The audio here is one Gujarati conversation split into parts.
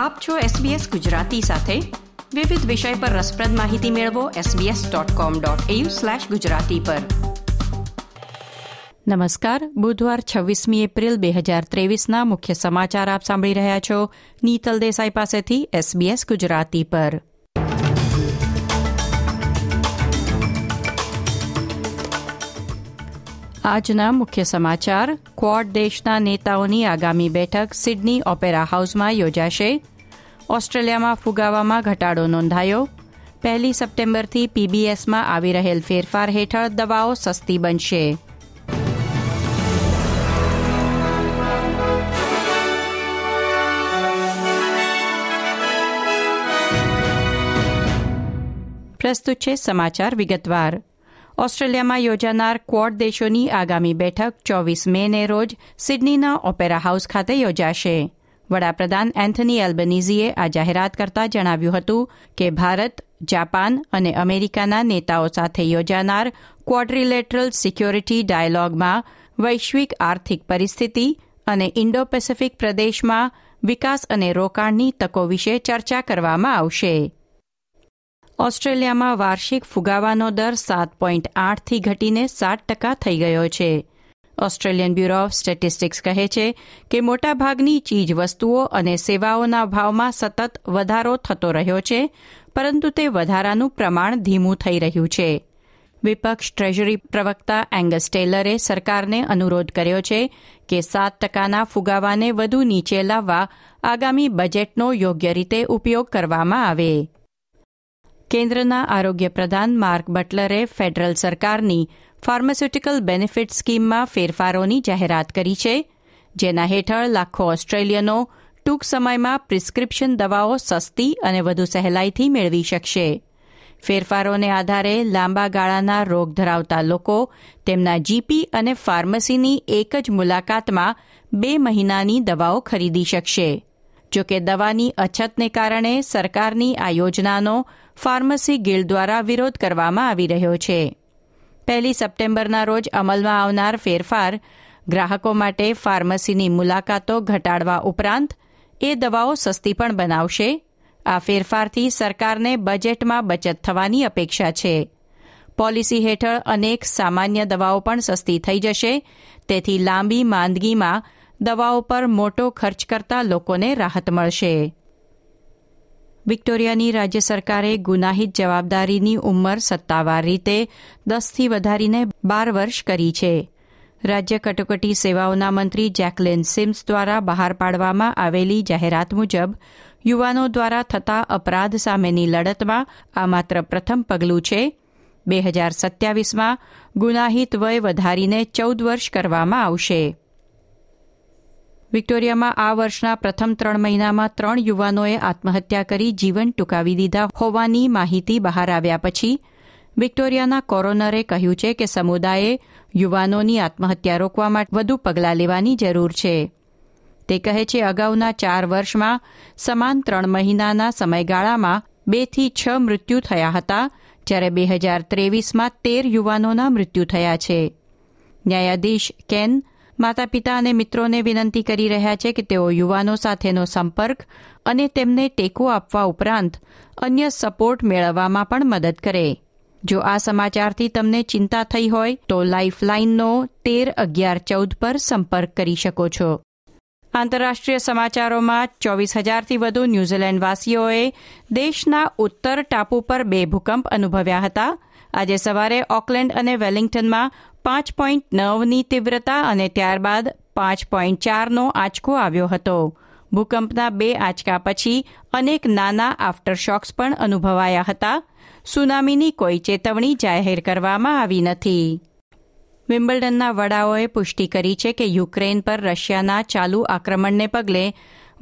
આપ છો SBS ગુજરાતી સાથે. વિવિધ વિષય પર રસપ્રદ માહિતી મેળવો sbs.com.au ગુજરાતી પર. નમસ્કાર. બુધવાર છવ્વીસમી એપ્રિલ બે હજાર ત્રેવીસના મુખ્ય સમાચાર આપ સાંભળી રહ્યા છો નીતલ દેસાઈ પાસેથી SBS ગુજરાતી પર. આજના મુખ્ય સમાચાર. ક્વોડ દેશના નેતાઓની આગામી બેઠક સિડની ઓપેરા હાઉસમાં યોજાશે. ઓસ્ટ્રેલિયામાં ફુગાવામાં ઘટાડો નોંધાયો. પહેલી સપ્ટેમ્બરથી પીબીએસમાં આવી રહેલ ફેરફાર હેઠળ દવાઓ સસ્તી બનશે. પ્રસ્તુત છે સમાચાર વિગતવાર. ઓસ્ટ્રેલિયામાં યોજાનાર ક્વોડ દેશોની આગામી બેઠક ચોવીસ મેને રોજ સિડનીના ઓપેરા હાઉસ ખાતે યોજાશે. વડાપ્રધાન એન્થની એલ્બનીઝીએ આ જાહેરાત કરતા જણાવ્યું હતું કે ભારત, જાપાન અને અમેરિકાના નેતાઓ સાથે યોજાનાર ક્વોડ્રિલેટરલ સિક્યોરિટી ડાયલોગમાં વૈશ્વિક આર્થિક પરિસ્થિતિ અને ઇન્ડો પેસેફિક પ્રદેશમાં વિકાસ અને રોકાણની તકો વિશે ચર્ચા કરવામાં આવશે. ઓસ્ટ્રેલિયામાં વાર્ષિક ફુગાવાનો દર સાત પોઈન્ટ આઠથી ઘટીને સાત ટકા થઈ ગયો છે. ઓસ્ટ્રેલિયન બ્યુરો ઓફ સ્ટેટિસ્ટિક્સ કહે છે કે મોટાભાગની ચીજ વસ્તુઓ અને સેવાઓના ભાવમાં સતત વધારો થતો રહ્યો છે, પરંતુ તે વધારાનું પ્રમાણ ધીમું થઈ રહ્યું છે. વિપક્ષ ટ્રેઝરી પ્રવક્તા એંગસ ટેલરે સરકારને અનુરોધ કર્યો છે કે સાત ટકાના ફુગાવાને વધુ નીચે લાવવા આગામી બજેટનો યોગ્ય રીતે ઉપયોગ કરવામાં આવે. કેન્દ્રના આરોગ્ય પ્રધાન માર્ક બટલરે ફેડરલ સરકારની ફાર્માસ્યુટિકલ બેનિફિટ સ્કીમમાં ફેરફારોની જાહેરાત કરી છે, જેના હેઠળ લાખો ઓસ્ટ્રેલિયનો ટૂંક સમયમાં પ્રિસ્ક્રિપ્શન દવાઓ સસ્તી અને વધુ સહેલાઈથી મેળવી શકશે. ફેરફારોને આધારે લાંબા ગાળાના રોગ ધરાવતા લોકો તેમના જીપી અને ફાર્મસીની એક જ મુલાકાતમાં બે મહિનાની દવાઓ ખરીદી શકશે. જોકે દવાની અછતને કારણે સરકારની આ યોજનાનો ફાર્મસી ગિલ્ડ દ્વારા વિરોધ કરવામાં આવી રહ્યો છે. પહેલી સપ્ટેમ્બરના રોજ અમલમાં આવનાર ફેરફાર ગ્રાહકો માટે ફાર્મસીની મુલાકાતો ઘટાડવા ઉપરાંત એ દવાઓ સસ્તી પણ બનાવશે. આ ફેરફારથી સરકારને બજેટમાં બચત થવાની અપેક્ષા છે. પોલિસી હેઠળ અનેક સામાન્ય દવાઓ પણ સસ્તી થઈ જશે. તેથી લાંબી માંદગીમાં દવાઓ પર મોટો ખર્ચ કરતા લોકોને રાહત મળશે. વિક્ટોરિયાની રાજ્ય સરકારે ગુનાહિત જવાબદારીની ઉંમર સત્તાવાર રીતે દસથી વધારીને બાર વર્ષ કરી છે. રાજ્ય કટોકટી સેવાઓના મંત્રી જેકલિન સિમ્સ દ્વારા બહાર પાડવામાં આવેલી જાહેરાત મુજબ, યુવાનો દ્વારા થતા અપરાધ સામેની લડતમાં આ માત્ર પ્રથમ પગલું છે. બે હજાર સત્યાવીસમાં ગુનાહિત વય વધારીને ચૌદ વર્ષ કરવામાં આવશે. વિક્ટોરિયામાં આ વર્ષના પ્રથમ ત્રણ મહિનામાં ત્રણ યુવાનોએ આત્મહત્યા કરી જીવન ટૂંકાવી દીધા હોવાની માહિતી બહાર આવ્યા પછી વિક્ટોરિયાના કોરોનરે કહ્યું છે કે સમુદાયે યુવાનોની આત્મહત્યા રોકવા માટે વધુ પગલાં લેવાની જરૂર છે. તે કહે છે, અગાઉના ચાર વર્ષમાં સમાન ત્રણ મહિનાના સમયગાળામાં બેથી છ મૃત્યુ થયા હતા, જ્યારે બે હજાર ત્રેવીસમાં તેર યુવાનોના મૃત્યુ થયા છે. ન્યાયાધીશ કેન માતા પિતા અને મિત્રોને વિનંતી કરી રહ્યા છે કે તેઓ યુવાનો સાથેનો સંપર્ક અને તેમને ટેકો આપવા ઉપરાંત અન્ય સપોર્ટ મેળવવામાં પણ મદદ કરે. જો આ સમાચારથી તમને ચિંતા થઈ હોય, તો લાઇફલાઇનનો તેર અગિયાર ચૌદ પર સંપર્ક કરી શકો છો. આંતરરાષ્ટ્રીય સમાચારોમાં ચોવીસ હજારથી વધુ ન્યૂઝીલેન્ડવાસીઓએ દેશના ઉત્તર ટાપુ પર બે ભૂકંપ અનુભવ્યા હતા. આજે સવારે ઓકલેન્ડ અને વેલિંગ્ટનમાં પાંચ પોઈન્ટ નવની તીવ્રતા અને ત્યારબાદ પાંચ પોઈન્ટ ચારનો આંચકો આવ્યો હતો. ભૂકંપના બે આંચકા પછી અનેક નાના આફ્ટરશોક્સ પણ અનુભવાયા હતા. સુનામીની કોઈ ચેતવણી જાહેર કરવામાં આવી નથી. વિમ્બલ્ડનના વડાઓએ પુષ્ટિ કરી છે કે યુક્રેન પર રશિયાના ચાલુ આક્રમણને પગલે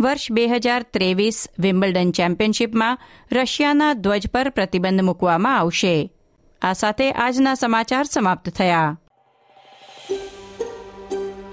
વર્ષ બે હજાર ત્રેવીસ વિમ્બલ્ડન ચેમ્પિયનશીપમાં રશિયાના ધ્વજ પર પ્રતિબંધ મૂકવામાં આવશે. આ સાથે આજના સમાચાર સમાપ્ત થયા.